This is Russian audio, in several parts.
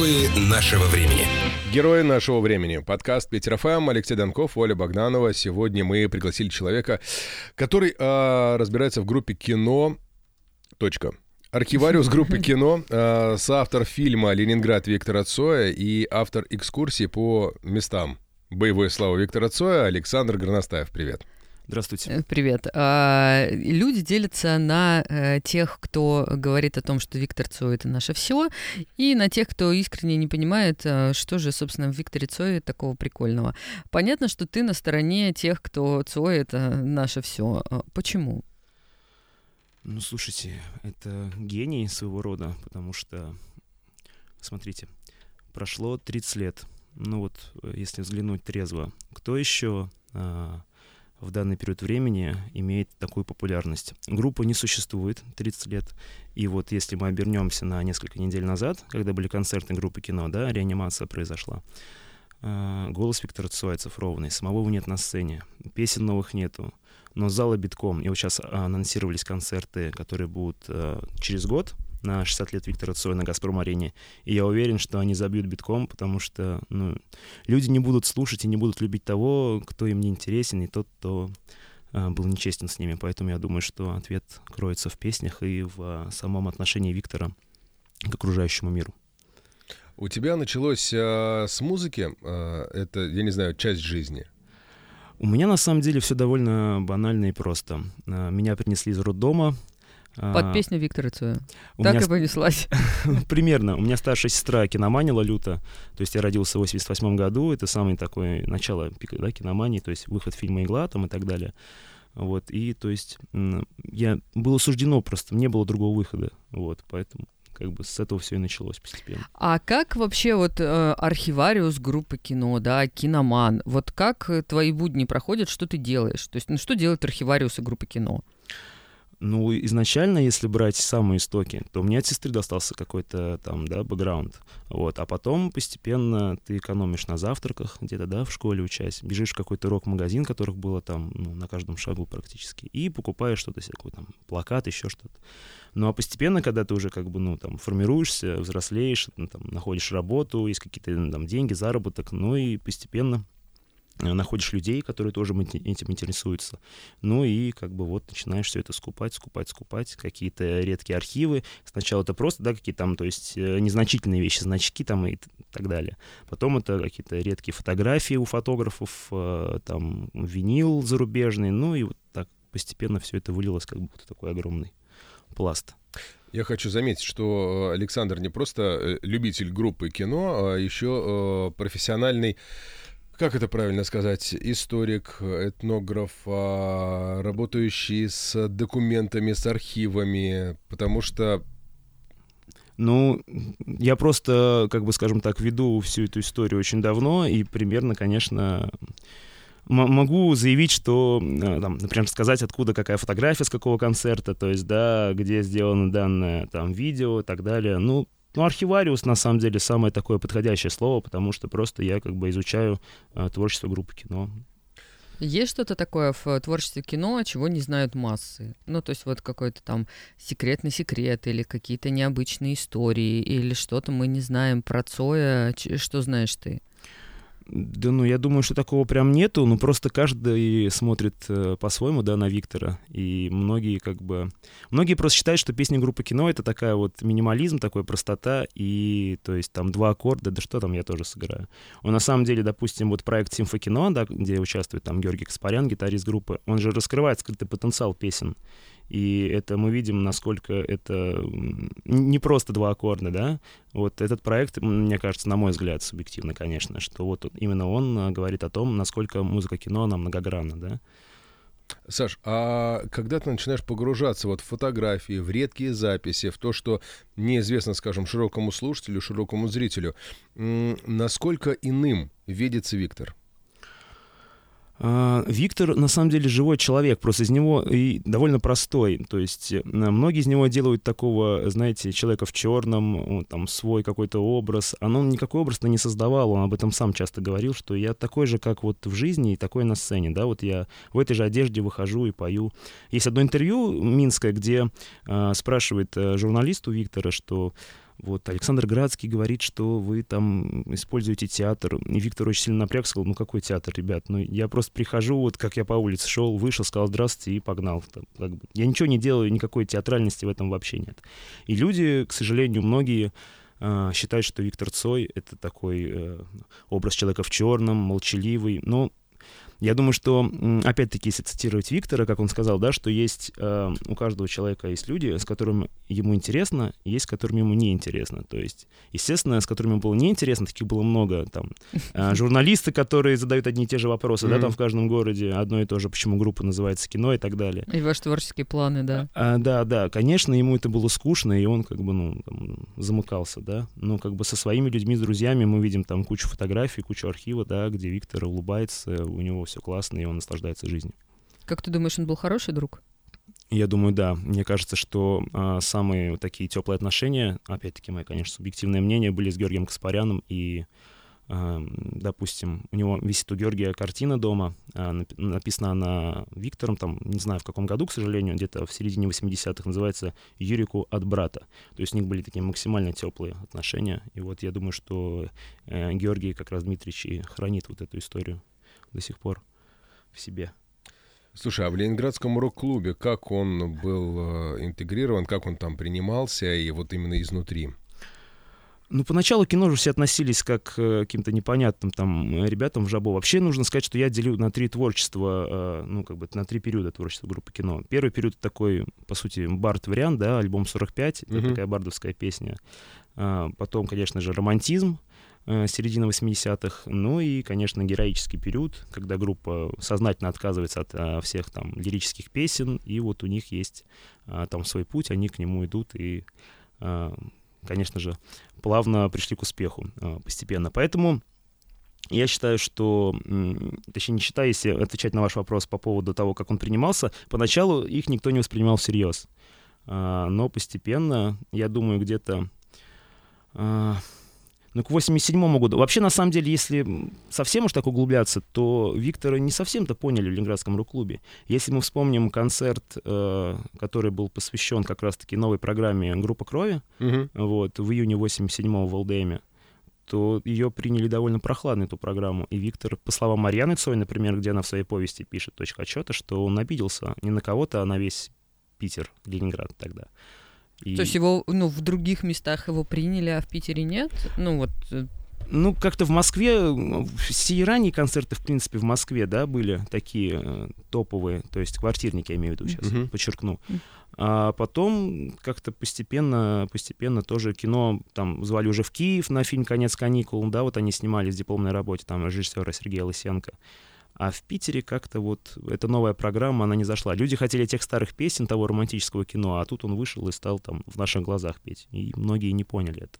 Герои нашего времени. Герои нашего времени. Подкаст Питер ФМ, Алексей Донков, Оля Богданова. Сегодня мы пригласили человека, который э, разбирается в группе кино. Точка. Архивариус группы кино, э, соавтор фильма «Ленинград» Виктора Цоя и автор экскурсии по местам боевой славы Виктора Цоя Александр Горностаев. Привет. Здравствуйте. Э, привет. А, люди делятся на а, тех, кто говорит о том, что Виктор Цой это наше все, и на тех, кто искренне не понимает, а, что же, собственно, в Викторе Цое такого прикольного. Понятно, что ты на стороне тех, кто Цой это наше все. Почему? Ну, слушайте, это гений своего рода, потому что, смотрите, прошло 30 лет. Ну вот, если взглянуть трезво, кто еще а, в данный период времени имеет такую популярность. Группа не существует 30 лет, и вот если мы обернемся на несколько недель назад, когда были концерты группы кино, да, реанимация произошла, э, голос Виктора Цоя ровный, самого нет на сцене, песен новых нету, но зала битком, и вот сейчас анонсировались концерты, которые будут э, через год, на 60 лет Виктора Цоя на «Газпром-арене». И я уверен, что они забьют битком, потому что ну, люди не будут слушать и не будут любить того, кто им не интересен, и тот, кто а, был нечестен с ними. Поэтому я думаю, что ответ кроется в песнях и в а, самом отношении Виктора к окружающему миру. У тебя началось а, с музыки, а, это, я не знаю, часть жизни. У меня на самом деле все довольно банально и просто. А, меня принесли из роддома, под а, песню Виктора Цоя. Так меня... и понеслась. Примерно. У меня старшая сестра киноманила люто. То есть я родился в 88 году. Это самое такое начало да, киномании, то есть выход фильма «Игла» там и так далее. Вот, и то есть я было суждено просто, не было другого выхода, вот, поэтому как бы с этого все и началось постепенно. А как вообще вот э, архивариус группы кино, да, киноман, вот как твои будни проходят, что ты делаешь? То есть, ну, что делают архивариусы группы кино? Ну, изначально, если брать самые истоки, то мне от сестры достался какой-то там, да, бэкграунд. Вот. А потом постепенно ты экономишь на завтраках где-то, да, в школе учась, бежишь в какой-то рок-магазин, которых было там ну, на каждом шагу практически, и покупаешь что-то, всякое, там, плакат, еще что-то. Ну, а постепенно, когда ты уже как бы, ну, там, формируешься, взрослеешь, ну, там, находишь работу, есть какие-то там деньги, заработок, ну, и постепенно находишь людей, которые тоже этим интересуются. Ну и как бы вот начинаешь все это скупать, скупать, скупать, какие-то редкие архивы. Сначала это просто, да, какие-то там, то есть э, незначительные вещи, значки там и так далее. Потом это какие-то редкие фотографии у фотографов, э, там винил зарубежный, ну и вот так постепенно все это вылилось как будто такой огромный пласт. Я хочу заметить, что Александр не просто любитель группы кино, а еще профессиональный как это правильно сказать, историк, этнограф, работающий с документами, с архивами, потому что ну, я просто, как бы, скажем так, веду всю эту историю очень давно, и примерно, конечно, могу заявить, что, э, там, например, сказать, откуда какая фотография с какого концерта, то есть, да, где сделано данное там видео и так далее. Ну, ну, архивариус, на самом деле, самое такое подходящее слово, потому что просто я как бы изучаю э, творчество группы кино. Есть что-то такое в творчестве кино, чего не знают массы? Ну, то есть вот какой-то там секретный секрет или какие-то необычные истории или что-то мы не знаем про Цоя. Что знаешь ты? Да, ну, я думаю, что такого прям нету, ну, просто каждый смотрит э, по-своему, да, на Виктора, и многие как бы... Многие просто считают, что песня группы кино — это такая вот минимализм, такая простота, и, то есть, там два аккорда, да что там, я тоже сыграю. Он, на самом деле, допустим, вот проект «Симфокино», да, где участвует там Георгий Каспарян, гитарист группы, он же раскрывает скрытый потенциал песен, и это мы видим, насколько это не просто два аккорда, да. Вот этот проект, мне кажется, на мой взгляд, субъективно, конечно, что вот именно он а, говорит о том, насколько музыка кино, она многогранна, да. Саш, а когда ты начинаешь погружаться вот в фотографии, в редкие записи, в то, что неизвестно, скажем, широкому слушателю, широкому зрителю, насколько иным видится Виктор? А, Виктор, на самом деле, живой человек, просто из него и довольно простой. То есть э, многие из него делают такого, знаете, человека в черном, там свой какой-то образ. А он никакой образ не создавал, он об этом сам часто говорил, что я такой же, как вот в жизни, и такой на сцене, да, вот я в этой же одежде выхожу и пою. Есть одно интервью минское, где спрашивает э, журналист у Виктора, что Вот Александр Градский говорит, что вы там используете театр. И Виктор очень сильно напряг, сказал, ну какой театр, ребят? Ну я просто прихожу, вот как я по улице шел, вышел, сказал здравствуйте и погнал. Там, как бы. Я ничего не делаю, никакой театральности в этом вообще нет. И люди, к сожалению, многие э, считают, что Виктор Цой — это такой э, образ человека в черном, молчаливый. Но я думаю, что, опять-таки, если цитировать Виктора, как он сказал, да, что есть э, у каждого человека есть люди, с которыми ему интересно, есть с которыми ему неинтересно. То есть, естественно, с которыми было неинтересно, таких было много. Там э, журналисты, которые задают одни и те же вопросы, mm-hmm. да, там в каждом городе одно и то же, почему группа называется кино и так далее. И ваши творческие планы, да. А, да, да, конечно, ему это было скучно, и он как бы, ну, там, замыкался, да. Но как бы со своими людьми, с друзьями мы видим там кучу фотографий, кучу архива, да, где Виктор улыбается, у него все классно, и он наслаждается жизнью. Как ты думаешь, он был хороший друг? Я думаю, да. Мне кажется, что а, самые такие теплые отношения, опять-таки, мое, конечно, субъективное мнение, были с Георгием Каспаряном. И, а, допустим, у него висит у Георгия картина дома, а, написана она Виктором, там, не знаю в каком году, к сожалению, где-то в середине 80-х, называется «Юрику от брата». То есть у них были такие максимально теплые отношения. И вот я думаю, что э, Георгий как раз Дмитриевич и хранит вот эту историю до сих пор в себе. Слушай, а в Ленинградском рок-клубе как он был э, интегрирован, как он там принимался, и вот именно изнутри? Ну, поначалу кино же все относились как к каким-то непонятным там ребятам в жабо. Вообще нужно сказать, что я делю на три творчества, э, ну, как бы на три периода творчества группы кино. Первый период такой, по сути, бард-вариант, да, альбом 45, это такая бардовская песня. А, потом, конечно же, романтизм, э, середина 80-х. Ну и, конечно, героический период, когда группа сознательно отказывается от а, всех там лирических песен, и вот у них есть а, там свой путь, они к нему идут и, конечно же, плавно пришли к успеху постепенно. Поэтому я считаю, что, точнее, не считаю, если отвечать на ваш вопрос по поводу того, как он принимался, поначалу их никто не воспринимал всерьез. Но постепенно, я думаю, где-то ну, к 87 году. Вообще, на самом деле, если совсем уж так углубляться, то Виктора не совсем-то поняли в Ленинградском рок-клубе. Если мы вспомним концерт, э, который был посвящен как раз-таки новой программе «Группа крови», угу. вот, в июне 87-го в ЛДМе, то ее приняли довольно прохладно, эту программу. И Виктор, по словам Марьяны Цой, например, где она в своей повести пишет «Точка отчета», что он обиделся не на кого-то, а на весь Питер, Ленинград тогда. И... То есть его, ну, в других местах его приняли, а в Питере нет? Ну, вот э, ну, как-то в Москве, все ранние концерты, в принципе, в Москве, да, были такие э, топовые, то есть квартирники, я имею в виду сейчас, uh-huh. подчеркну. А потом как-то постепенно, постепенно тоже кино, там, звали уже в Киев на фильм «Конец каникул», да, вот они снимали с дипломной работе, там, режиссера Сергея Лысенко. А в Питере как-то вот эта новая программа, она не зашла. Люди хотели тех старых песен, того романтического кино, а тут он вышел и стал там в наших глазах петь. И многие не поняли это.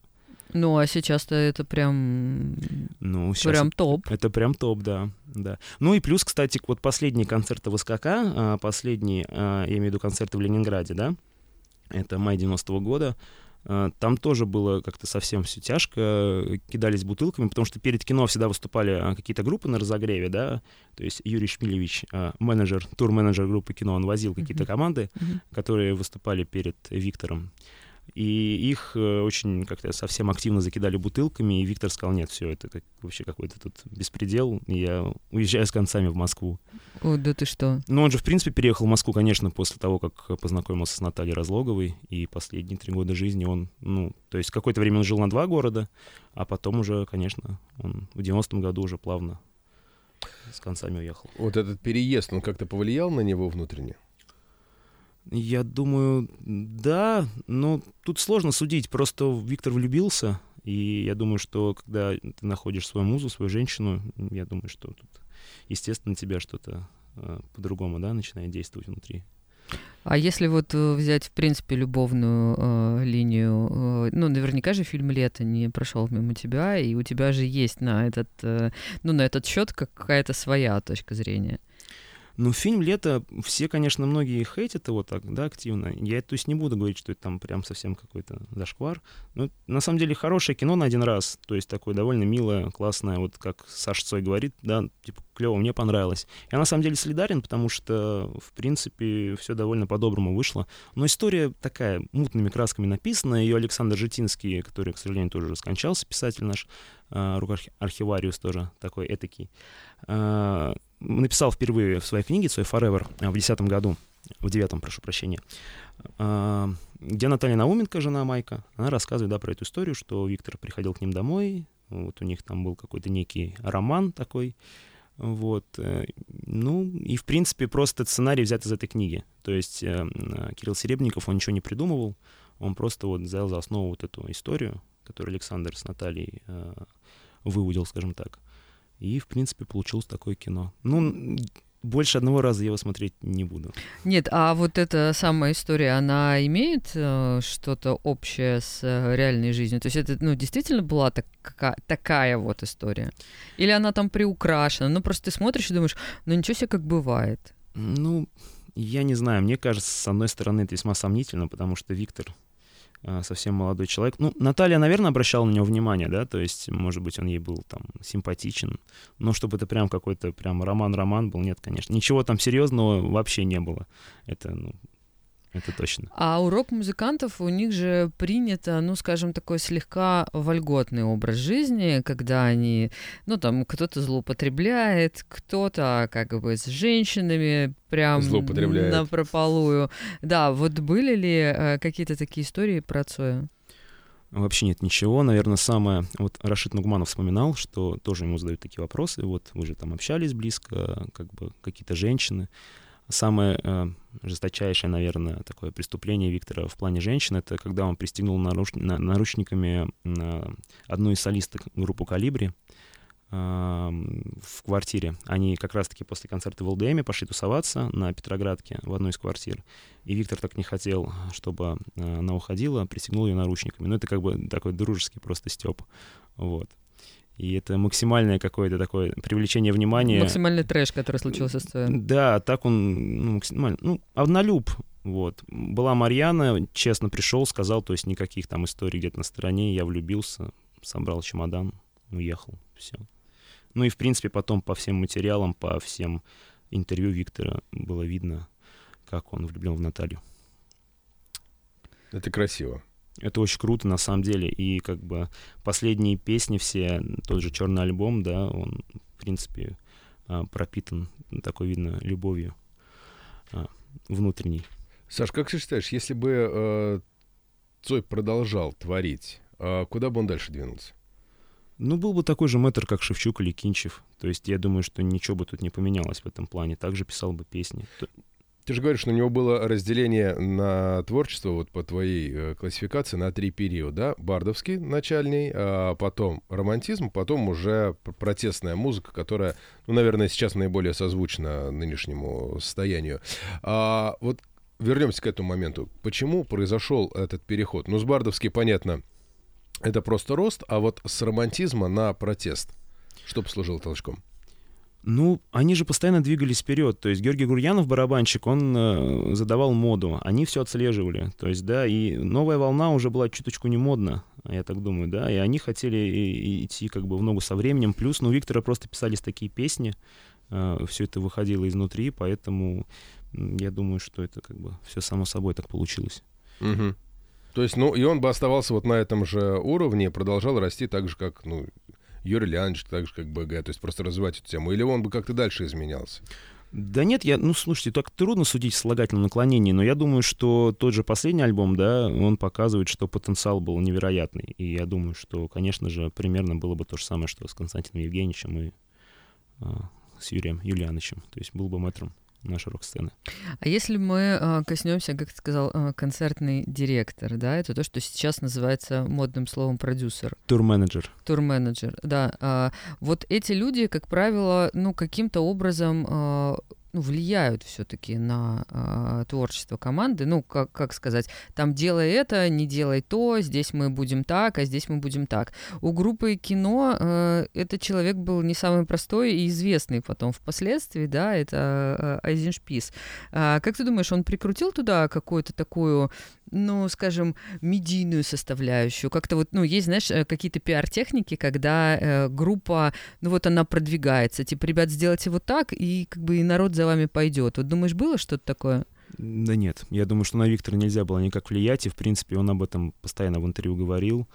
Ну, а сейчас-то это прям... Ну, сейчас прям топ. Это прям топ, да, да. Ну и плюс, кстати, вот последние концерты в СКК, а, последние, а, я имею в виду концерты в Ленинграде, да, это май 90-го года, там тоже было как-то совсем все тяжко, кидались бутылками, потому что перед кино всегда выступали а, какие-то группы на разогреве, да, то есть Юрий Шмилевич, а, менеджер, тур-менеджер группы кино, он возил какие-то команды, которые выступали перед Виктором. И их э, очень как-то совсем активно закидали бутылками, и Виктор сказал, нет, все, это как, вообще какой-то тут беспредел, и я уезжаю с концами в Москву. О, да ты что? Ну, он же, в принципе, переехал в Москву, конечно, после того, как познакомился с Натальей Разлоговой, и последние три года жизни он, ну, то есть какое-то время он жил на два города, а потом уже, конечно, он в 90-м году уже плавно с концами уехал. Вот этот переезд, он как-то повлиял на него внутренне? Я думаю, да, но тут сложно судить. Просто Виктор влюбился, и я думаю, что когда ты находишь свою музу, свою женщину, я думаю, что тут, естественно, тебя что-то э, по-другому, да, начинает действовать внутри. А если вот э, взять, в принципе, любовную э, линию, э, ну, наверняка же фильм «Лето» не прошел мимо тебя, и у тебя же есть на этот, э, ну, на этот счет какая-то своя точка зрения. Ну, фильм «Лето», все, конечно, многие хейтят его так, да, активно. Я, то есть, не буду говорить, что это там прям совсем какой-то зашквар. Но, на самом деле, хорошее кино на один раз. То есть, такое довольно милое, классное, вот как Саша Цой говорит, да, типа, клево, мне понравилось. Я, на самом деле, солидарен, потому что, в принципе, все довольно по-доброму вышло. Но история такая, мутными красками написана. Ее Александр Житинский, который, к сожалению, тоже скончался, писатель наш, а, архивариус тоже такой этакий, а, написал впервые в своей книге «Цой Forever» в 2010 году, в девятом, прошу прощения, а, где Наталья Науменко, жена Майка, она рассказывает да, про эту историю, что Виктор приходил к ним домой, вот у них там был какой-то некий роман такой, вот. Э, ну, и, в принципе, просто сценарий взят из этой книги. То есть э, Кирилл Серебников, он ничего не придумывал, он просто вот взял за основу вот эту историю, которую Александр с Натальей э, выудил, скажем так. И, в принципе, получилось такое кино. Ну, больше одного раза я его смотреть не буду. Нет, а вот эта самая история, она имеет э, что-то общее с э, реальной жизнью? То есть это, ну, действительно была така, такая вот история? Или она там приукрашена? Ну, просто ты смотришь и думаешь, ну, ничего себе, как бывает. Ну, я не знаю, мне кажется, с одной стороны, это весьма сомнительно, потому что Виктор совсем молодой человек. Ну, Наталья, наверное, обращала на него внимание, да, то есть, может быть, он ей был там симпатичен, но чтобы это прям какой-то прям роман-роман был, нет, конечно. Ничего там серьезного вообще не было. Это, ну, это точно. А у рок-музыкантов у них же принято, ну, скажем, такой слегка вольготный образ жизни, когда они, ну, там, кто-то злоупотребляет, кто-то как бы с женщинами прям на прополую. Да, вот были ли э, какие-то такие истории про Цоя? Вообще нет ничего. Наверное, самое... Вот Рашид Нугманов вспоминал, что тоже ему задают такие вопросы. Вот вы же там общались близко, как бы какие-то женщины. Самое э, жесточайшее, наверное, такое преступление Виктора в плане женщин, это когда он пристегнул наруч... наручниками э, одну из солисток группы «Калибри», э, в квартире. Они как раз-таки после концерта в ЛДМ пошли тусоваться на Петроградке в одной из квартир. И Виктор так не хотел, чтобы она уходила, пристегнул ее наручниками. Ну, это как бы такой дружеский просто степ. Вот. И это максимальное какое-то такое привлечение внимания. Максимальный трэш, который случился с твоим. Да, так он ну, максимально. Ну, однолюб. Вот. Была Марьяна, честно пришел, сказал, то есть никаких там историй где-то на стороне, я влюбился, собрал чемодан, уехал, все. Ну и, в принципе, потом по всем материалам, по всем интервью Виктора было видно, как он влюблен в Наталью. Это красиво. Это очень круто, на самом деле. И как бы последние песни все, тот же черный альбом, да, он, в принципе, а, пропитан такой, видно, любовью а, внутренней. Саш, как ты считаешь, если бы э, Цой продолжал творить, э, куда бы он дальше двинулся? Ну, был бы такой же мэтр, как Шевчук или Кинчев. То есть я думаю, что ничего бы тут не поменялось в этом плане. Также писал бы песни. Ты же говоришь, что у него было разделение на творчество, вот по твоей э, классификации, на три периода. Бардовский начальный, а потом романтизм, потом уже протестная музыка, которая, ну, наверное, сейчас наиболее созвучна нынешнему состоянию. А вот вернемся к этому моменту. Почему произошел этот переход? Ну, с Бардовский, понятно, это просто рост, а вот с романтизма на протест. Что послужило толчком? Ну, они же постоянно двигались вперед. То есть Георгий Гурьянов, барабанщик, он э, задавал моду. Они все отслеживали. То есть, да, и новая волна уже была чуточку не модна, я так думаю, да. И они хотели идти как бы в ногу со временем. Плюс, ну, у Виктора просто писались такие песни. Э, все это выходило изнутри, поэтому я думаю, что это как бы все само собой так получилось. Угу. То есть, ну, и он бы оставался вот на этом же уровне, продолжал расти так же, как, ну, Юрий Леонидович, так же, как БГ, то есть просто развивать эту тему, или он бы как-то дальше изменялся? Да нет, я, ну, слушайте, так трудно судить в слагательном наклонении, но я думаю, что тот же последний альбом, да, он показывает, что потенциал был невероятный. И я думаю, что, конечно же, примерно было бы то же самое, что с Константином Евгеньевичем и а, с Юрием Юлиановичем. То есть был бы мэтром нашей рок-сцены. А если мы а, коснемся, как ты сказал, а, концертный директор, да, это то, что сейчас называется модным словом продюсер. Тур-менеджер. Тур-менеджер, да. А, вот эти люди, как правило, ну, каким-то образом ну, влияют все-таки на э, творчество команды. Ну, как, как сказать, там делай это, не делай то, здесь мы будем так, а здесь мы будем так. У группы кино э, этот человек был не самый простой и известный потом впоследствии, да, это э, Айзеншпис. А, как ты думаешь, он прикрутил туда какую-то такую ну, скажем, медийную составляющую. Как-то вот, ну, есть, знаешь, э, какие-то пиар-техники, когда э, группа, ну, вот она продвигается, типа, ребят, сделайте вот так, и как бы и народ за вами пойдет. Вот думаешь, было что-то такое? Да нет, я думаю, что на Виктора нельзя было никак влиять, и, в принципе, он об этом постоянно в интервью говорил.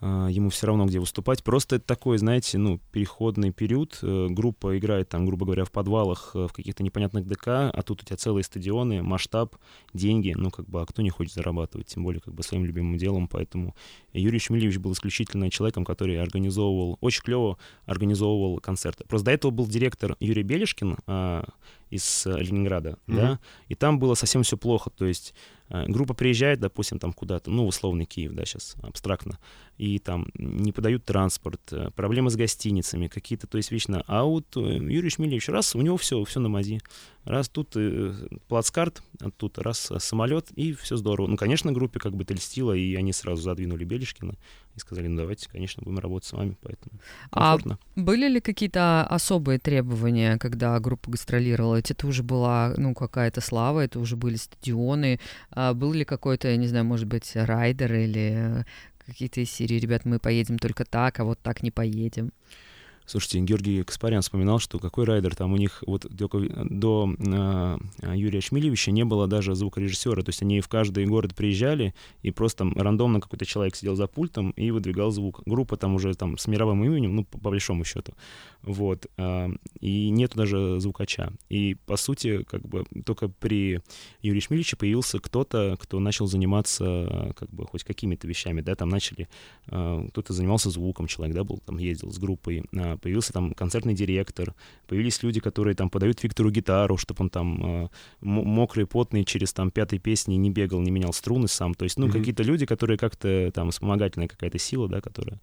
А, ему все равно где выступать. Просто это такой, знаете, ну, переходный период. Э, группа играет там, грубо говоря, в подвалах, э, в каких-то непонятных ДК, а тут у тебя целые стадионы, масштаб, деньги. Ну, как бы, а кто не хочет зарабатывать, тем более, как бы, своим любимым делом. Поэтому Юрий Шмелевич был исключительно человеком, который организовывал, очень клево организовывал концерты. Просто до этого был директор Юрий Белишкин а, из Ленинграда, mm-hmm. да, и там было совсем все плохо. То есть Э, группа приезжает, допустим, там куда-то, ну, условный Киев, да, сейчас абстрактно, и там не подают транспорт, э, проблемы с гостиницами, какие-то, то есть вечно. А вот э, Юрий Шмелевич, раз, у него все, все на мази. Раз тут э, плацкарт, тут раз самолет, и все здорово. Ну, конечно, группе как бы это льстило, и они сразу задвинули Белишкина и сказали, ну, давайте, конечно, будем работать с вами, поэтому а комфортно. А были ли какие-то особые требования, когда группа гастролировала? Это уже была, ну, какая-то слава, это уже были стадионы, а был ли какой-то, я не знаю, может быть, райдер или какие-то из серии, ребят, мы поедем только так, а вот так не поедем? Слушайте, Георгий Каспарян вспоминал, что какой райдер, там у них вот до, до э, Юрия Шмилевича не было даже звукорежиссера, то есть они в каждый город приезжали, и просто там рандомно какой-то человек сидел за пультом и выдвигал звук. Группа там уже там с мировым именем, ну, по, по большому счету, вот, э, и нету даже звукача. И, по сути, как бы только при Юрии Шмилевиче появился кто-то, кто начал заниматься как бы хоть какими-то вещами, да, там начали, э, кто-то занимался звуком, человек, да, был, там ездил с группой, появился там концертный директор, появились люди, которые там подают Виктору гитару, чтобы он там э, мокрый, потный через там пятой песни не бегал, не менял струны сам. То есть, ну, mm-hmm. какие-то люди, которые как-то там вспомогательная какая-то сила, да, которая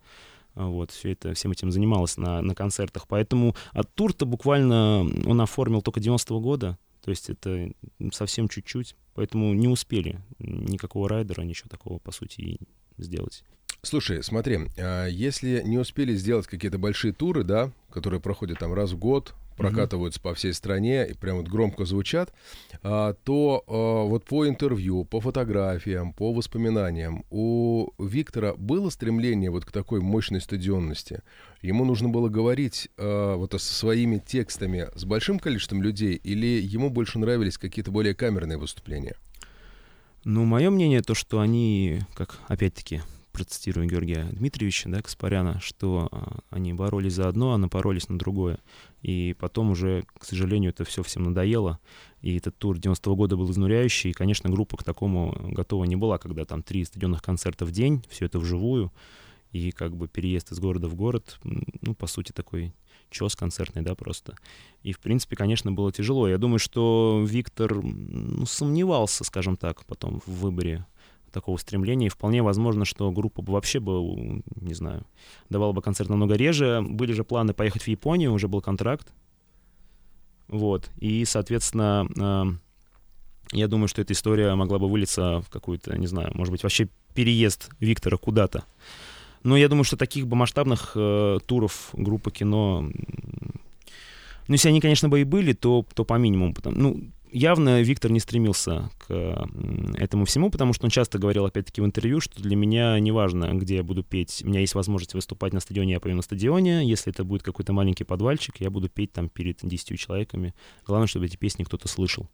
а, вот, все это, всем этим занималась на, на концертах. Поэтому от тур-то буквально он оформил только 90-го года, то есть это совсем чуть-чуть, поэтому не успели никакого райдера, ничего такого, по сути, сделать. Слушай, смотри, а если не успели сделать какие-то большие туры, да, которые проходят там раз в год, прокатываются mm-hmm. по всей стране и прям вот громко звучат, а, то а, вот по интервью, по фотографиям, по воспоминаниям у Виктора было стремление вот к такой мощной стадионности. Ему нужно было говорить вот со своими текстами с большим количеством людей или ему больше нравились какие-то более камерные выступления? Ну, мое мнение то, что они, как опять-таки процитирую Георгия Дмитриевича, да, Каспаряна, что а, они боролись за одно, а напоролись на другое. И потом уже, к сожалению, это все всем надоело. И этот тур 90-го года был изнуряющий. И, конечно, группа к такому готова не была, когда там три стадионных концерта в день, все это вживую. И как бы переезд из города в город, ну, по сути, такой чес концертный, да, просто. И, в принципе, конечно, было тяжело. Я думаю, что Виктор ну, сомневался, скажем так, потом в выборе такого стремления. И вполне возможно, что группа бы вообще бы, не знаю, давала бы концерт намного реже. Были же планы поехать в Японию, уже был контракт. Вот. И, соответственно, э, я думаю, что эта история могла бы вылиться в какую-то, не знаю, может быть, вообще переезд Виктора куда-то. Но я думаю, что таких бы масштабных э, туров группы кино ну, если они, конечно, бы и были, то, то по минимуму. Потому, ну, явно Виктор не стремился к этому всему, потому что он часто говорил, опять-таки, в интервью, что для меня не важно, где я буду петь. У меня есть возможность выступать на стадионе, я пою на стадионе. Если это будет какой-то маленький подвальчик, я буду петь там перед 10 человеками. Главное, чтобы эти песни кто-то слышал.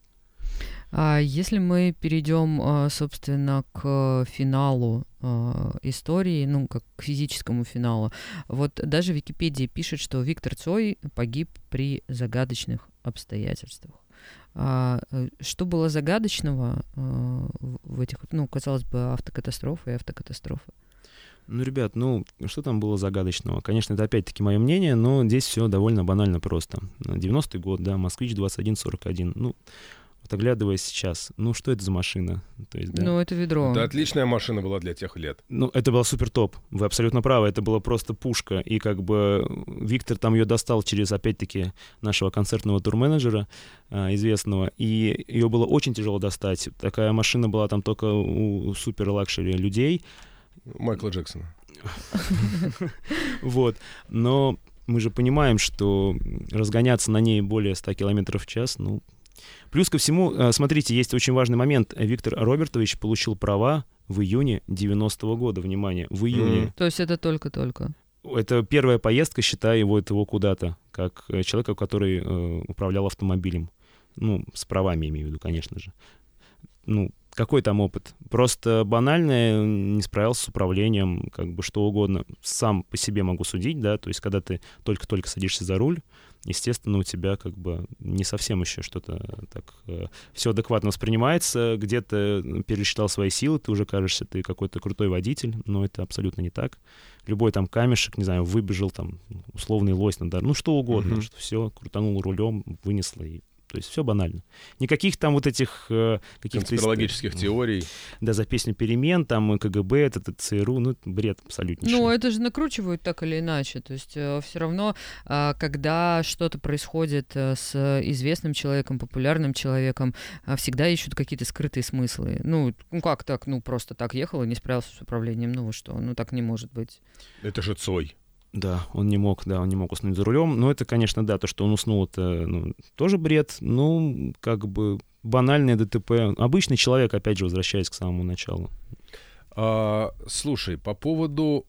А если мы перейдем, а, собственно, к финалу а, истории, ну, как к физическому финалу, вот даже Википедия пишет, что Виктор Цой погиб при загадочных обстоятельствах. А, э, что было загадочного а, в этих, ну, казалось бы, автокатастрофы и автокатастрофы? Ну, ребят, ну, что там было загадочного? Конечно, это опять-таки мое мнение, но здесь все довольно банально просто. 90-й год, да, Москвич 2141. Ну, Вот оглядываясь сейчас, ну что это за машина? То есть, да. Ну, это ведро. Это отличная машина была для тех лет. Ну, это была супер топ. Вы абсолютно правы. Это была просто пушка. И как бы Виктор там ее достал через, опять-таки, нашего концертного турменеджера а, известного. И ее было очень тяжело достать. Такая машина была там только у супер luxury людей. Майкла Джексона. Вот. Но мы же понимаем, что разгоняться на ней более 100 километров в час, ну... Плюс ко всему, э, смотрите, есть очень важный момент. Виктор Робертович получил права в июне 90-го года, внимание, в июне. Мгм. То есть это только-только. Это первая поездка, считая его этого куда-то, как э, человека, который э, управлял автомобилем. Ну, с правами имею в виду, конечно же. Ну, какой там опыт? Просто банально не справился с управлением, как бы что угодно. Сам по себе могу судить, да, то есть когда ты только-только садишься за руль, естественно, у тебя как бы не совсем еще что-то так все адекватно воспринимается, где-то пересчитал свои силы, ты уже кажешься, ты какой-то крутой водитель, но это абсолютно не так. Любой там камешек, не знаю, выбежал там условный лось на дорогу, ну что угодно, Мгм. что все, крутанул рулем, вынесло и то есть все банально. Никаких там вот этих э, каких-то... Конспирологических теорий. Да, за песню перемен, там э, КГБ, это, это ЦРУ, ну, это бред абсолютнейший. Ну, это же накручивают так или иначе. То есть все равно, а, когда что-то происходит э, с известным человеком, популярным человеком, а, всегда ищут какие-то скрытые смыслы. Ну, ну как так? Ну, просто так ехал и не справился с управлением. Ну, вы что? Ну, так не может быть. Это же Цой. Да, он не мог, да, он не мог уснуть за рулем. Но это, конечно, да, то, что он уснул, это ну, тоже бред. Ну, как бы банальное ДТП. Обычный человек, опять же, возвращаясь к самому началу. А, слушай, по поводу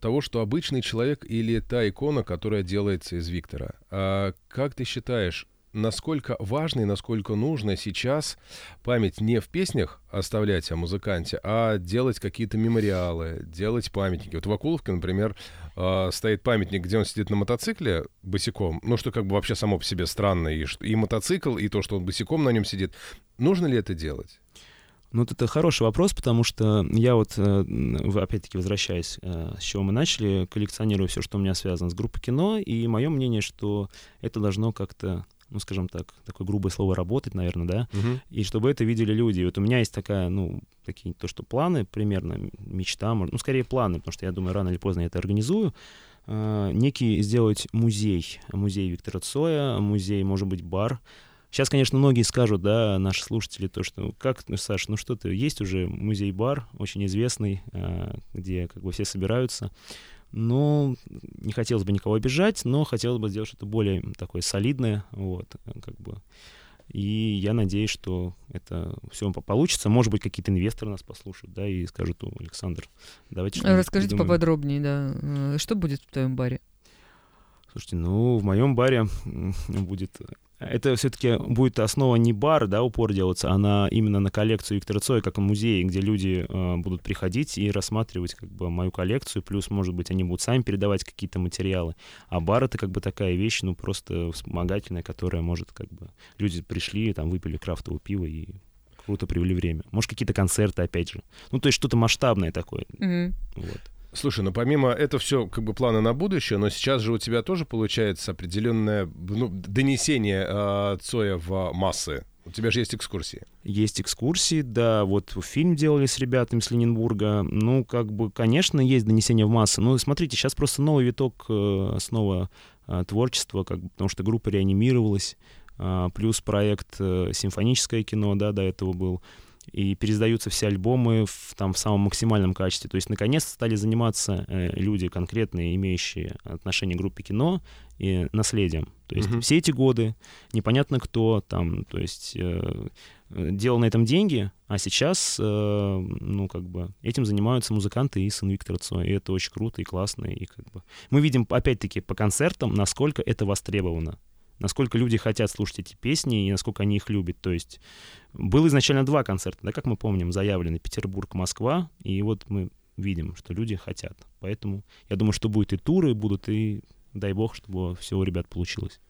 того, что обычный человек или та икона, которая делается из Виктора, а, как ты считаешь, насколько важно и насколько нужно сейчас память не в песнях оставлять о музыканте, а делать какие-то мемориалы, делать памятники. Вот в Акуловке, например, а, стоит памятник, где он сидит на мотоцикле босиком, ну что как бы вообще само по себе странно, и, и мотоцикл, и то, что он босиком на нем сидит. Нужно ли это делать? Ну, вот это хороший вопрос, потому что я вот, э, опять-таки, возвращаясь, э, с чего мы начали, коллекционирую все, что у меня связано с группой кино, и мое мнение, что это должно как-то, ну, скажем так, такое грубое слово работать, наверное, да, и чтобы это видели люди. И вот у меня есть такая, ну, такие, то, что планы примерно, мечта, ну, скорее планы, потому что я думаю, рано или поздно я это организую, э, некий сделать музей, музей Виктора Цоя, музей, может быть, бар. Сейчас, конечно, многие скажут, да, наши слушатели, то, что, как, ну, Саш, ну что ты, есть уже музей-бар, очень известный, э, где как бы все собираются. Ну, не хотелось бы никого обижать, но хотелось бы сделать что-то более такое солидное, вот, как бы. И я надеюсь, что это все получится. Может быть, какие-то инвесторы нас послушают, да, и скажут, «О, Александр, давайте Расскажите придумаем». поподробнее, да. Э, Что будет в твоем баре? Слушайте, ну, в моем баре будет... Это все-таки будет основа не бар, да, упор делаться, а на, именно на коллекцию Виктора Цоя, как музей, где люди э, будут приходить и рассматривать как бы мою коллекцию, плюс, может быть, они будут сами передавать какие-то материалы. А бар — это как бы такая вещь, ну, просто вспомогательная, которая может как бы... Люди пришли, там, выпили крафтового пива и круто провели время. Может, какие-то концерты, опять же. Ну, то есть что-то масштабное такое. Мгм. Вот. Слушай, ну помимо это все как бы планы на будущее, но сейчас же у тебя тоже получается определенное ну, донесение э, Цоя в массы. У тебя же есть экскурсии. Есть экскурсии, да, вот фильм делали с ребятами с Ленингбурга. Ну, как бы, конечно, есть донесение в массы. Но смотрите, сейчас просто новый виток э, снова э, творчества, как бы, потому что группа реанимировалась, а, плюс проект э, «Симфоническое кино», да, до этого был. И пересдаются все альбомы в, там, в самом максимальном качестве. То есть, наконец-то стали заниматься э, люди конкретные, имеющие отношение к группе кино и наследием. То есть Мгм. все эти годы непонятно кто там, то есть э, делал на этом деньги, а сейчас, э, ну, как бы, этим занимаются музыканты и сын Виктора Цоя, и это очень круто и классно, и как бы... Мы видим, опять-таки, по концертам, насколько это востребовано, насколько люди хотят слушать эти песни и насколько они их любят, то есть было изначально два концерта, да, как мы помним, заявлены Петербург, Москва, и вот мы видим, что люди хотят, поэтому я думаю, что будет и туры будут, и дай бог, чтобы все у ребят получилось.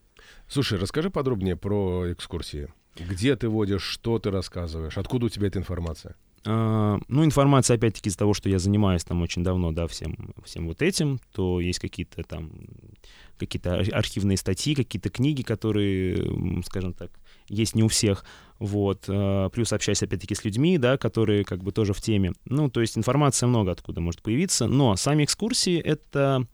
Слушай, расскажи подробнее про экскурсии. Где ты водишь, что ты рассказываешь, откуда у тебя эта информация? А, Ну, информация, опять-таки, из того, что я занимаюсь там очень давно, да, всем, всем вот этим, то есть какие-то там, какие-то ар- архивные статьи, какие-то книги, которые, скажем так, есть не у всех. Вот, э, плюс общаюсь опять-таки с людьми, да, которые как бы тоже в теме. Ну, то есть информация много откуда может появиться, но сами экскурсии — это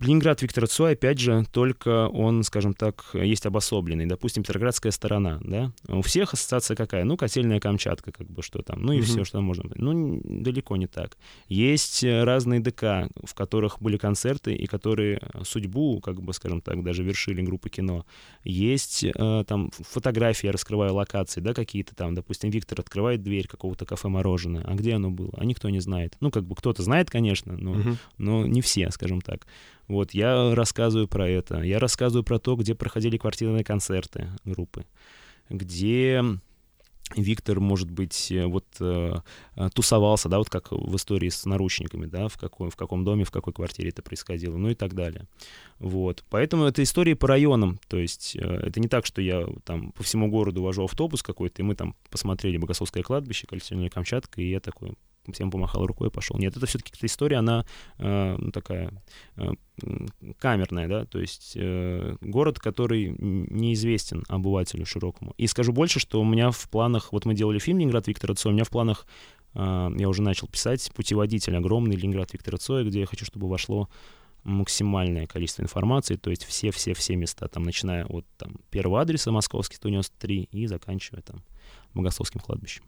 Ленинград Виктора Цой, опять же, только он, скажем так, есть обособленный. Допустим, Петроградская сторона, да? У всех ассоциация какая? Ну, котельная Камчатка, как бы, что там. Ну, и угу. все, что можно. Ну, далеко не так. Есть э, разные ДК, в которых были концерты, и которые судьбу, как бы, скажем так, даже вершили группы кино. Есть э, там фотографии, я раскрываю локации, да, какие-то там. Допустим, Виктор открывает дверь какого-то кафе-мороженое. А где оно было? А никто не знает. Ну, как бы, кто-то знает, конечно, но, угу. но не все, скажем так. Вот, я рассказываю про это. Я рассказываю про то, где проходили квартирные концерты группы, где Виктор, может быть, э, вот э, тусовался, да, вот как в истории с наручниками, да, в каком, в каком доме, в какой квартире это происходило, ну и так далее. Вот. Поэтому это истории по районам, то есть э, это не так, что я там по всему городу вожу автобус какой-то, и мы там посмотрели Богословское кладбище, Кольцевная Камчатка, и я такой всем помахал рукой и пошел. Нет, это все-таки эта история, она э, ну, такая э, камерная, да, то есть э, город, который неизвестен обывателю широкому. И скажу больше, что у меня в планах, вот мы делали фильм «Ленинград» Виктора Цоя, у меня в планах, э, я уже начал писать путеводитель огромный «Ленинград» Виктора Цоя, где я хочу, чтобы вошло максимальное количество информации, то есть все-все-все места, там, начиная от там, первого адреса Московский 193 и заканчивая там Богословским кладбищем.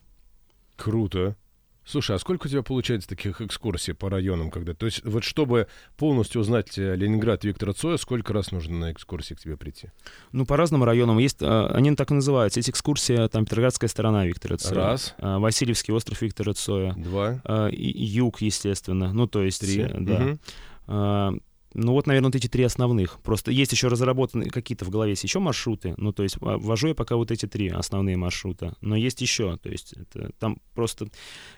Круто. Слушай, а сколько у тебя получается таких экскурсий по районам, когда... То есть вот чтобы полностью узнать э, Ленинград Виктора Цоя, сколько раз нужно на экскурсии к тебе прийти? Ну, по разным районам. Есть, а, они так и называются. Есть экскурсия, там, Петроградская сторона Виктора Цоя. Раз. А, Васильевский остров Виктора Цоя. Два. А, юг, естественно. Ну, то есть... Три. Э, да. Угу. Ну вот, наверное, вот эти три основных. Просто есть еще разработаны какие-то в голове есть еще маршруты. Ну, то есть вожу я пока вот эти три основные маршрута. Но есть еще. То есть это, там просто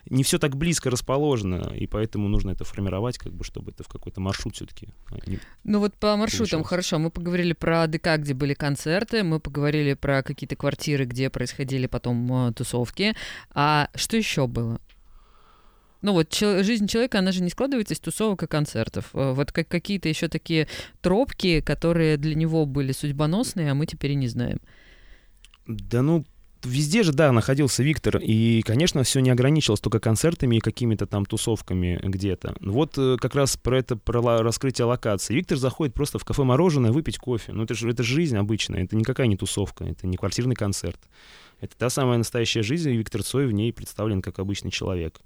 не все так близко расположено, и поэтому нужно это формировать, как бы, чтобы это в какой-то маршрут все-таки. А, ну вот по маршрутам хорошо. Мы поговорили про ДК, где были концерты, мы поговорили про какие-то квартиры, где происходили потом э, тусовки. А что еще было? Ну вот чел- жизнь человека, она же не складывается из тусовок и концертов. Э, вот как какие-то еще такие тропки, которые для него были судьбоносные, а мы теперь и не знаем. Да ну, везде же, да, находился Виктор, и, конечно, все не ограничилось только концертами и какими-то там тусовками где-то. Вот э, как раз про это, про раскрытие локации. Виктор заходит просто в кафе мороженое выпить кофе. Ну, это же это жизнь обычная, это никакая не тусовка, это не квартирный концерт. Это та самая настоящая жизнь, и Виктор Цой в ней представлен как обычный человек.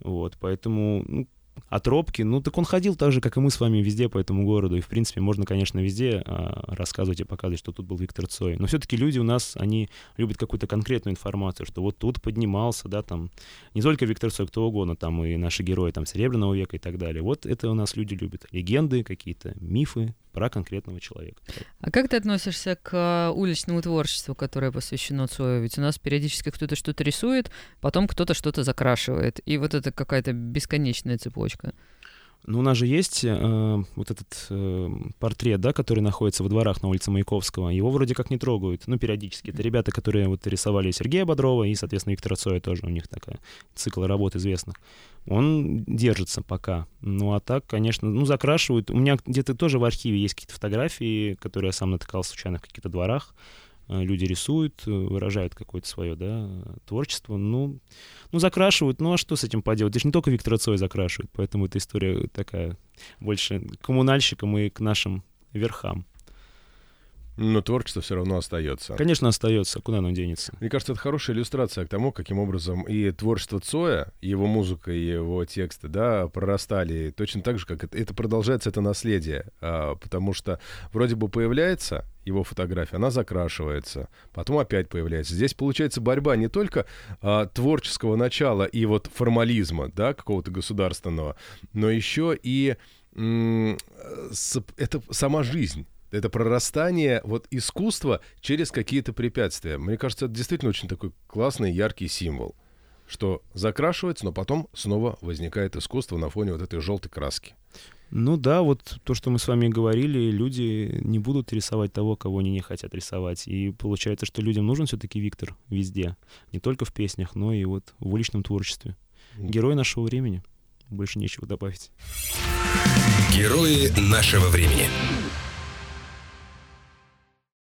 Вот, поэтому ну, а тропки, ну так он ходил так же, как и мы с вами везде по этому городу. И, в принципе, можно, конечно, везде а, рассказывать и показывать, что тут был Виктор Цой. Но все-таки люди у нас, они любят какую-то конкретную информацию, что вот тут поднимался, да, там, не только Виктор Цой, кто угодно, там и наши герои там Серебряного века и так далее. Вот это у нас люди любят. Легенды какие-то, мифы, про конкретного человека. А как ты относишься к э, уличному творчеству, которое посвящено Цою? Ведь у нас периодически кто-то что-то рисует, потом кто-то что-то закрашивает. И вот это какая-то бесконечная цепочка. Ну, у нас же есть э, вот этот э, портрет, да, который находится во дворах на улице Маяковского. Его вроде как не трогают, ну, периодически. Это ребята, которые вот рисовали Сергея Бодрова и, соответственно, Виктора Цоя тоже. У них такая цикл работ известных. Он держится пока. Ну, а так, конечно, ну, закрашивают. У меня где-то тоже в архиве есть какие-то фотографии, которые я сам натыкал случайно в каких-то дворах. Э, люди рисуют, э, выражают какое-то свое да, творчество. Ну, ну, закрашивают. Ну, а что с этим поделать? Это же не только Виктора Цоя закрашивают, поэтому эта история такая больше к коммунальщикам и к нашим верхам. Но творчество все равно остается. Конечно, остается. Куда оно денется? Мне кажется, это хорошая иллюстрация к тому, каким образом и творчество Цоя, его музыка, и его тексты, да, прорастали точно так же, как это, это продолжается, это наследие. А, потому что вроде бы появляется его фотография, она закрашивается, потом опять появляется. Здесь получается борьба не только а, творческого начала и вот формализма, да, какого-то государственного, но еще и с, это сама жизнь это прорастание вот искусства через какие-то препятствия. Мне кажется, это действительно очень такой классный, яркий символ, что закрашивается, но потом снова возникает искусство на фоне вот этой желтой краски. Ну да, вот то, что мы с вами говорили, люди не будут рисовать того, кого они не хотят рисовать. И получается, что людям нужен все-таки Виктор везде. Не только в песнях, но и вот в уличном творчестве. Герой нашего времени. Больше нечего добавить. Герои нашего времени.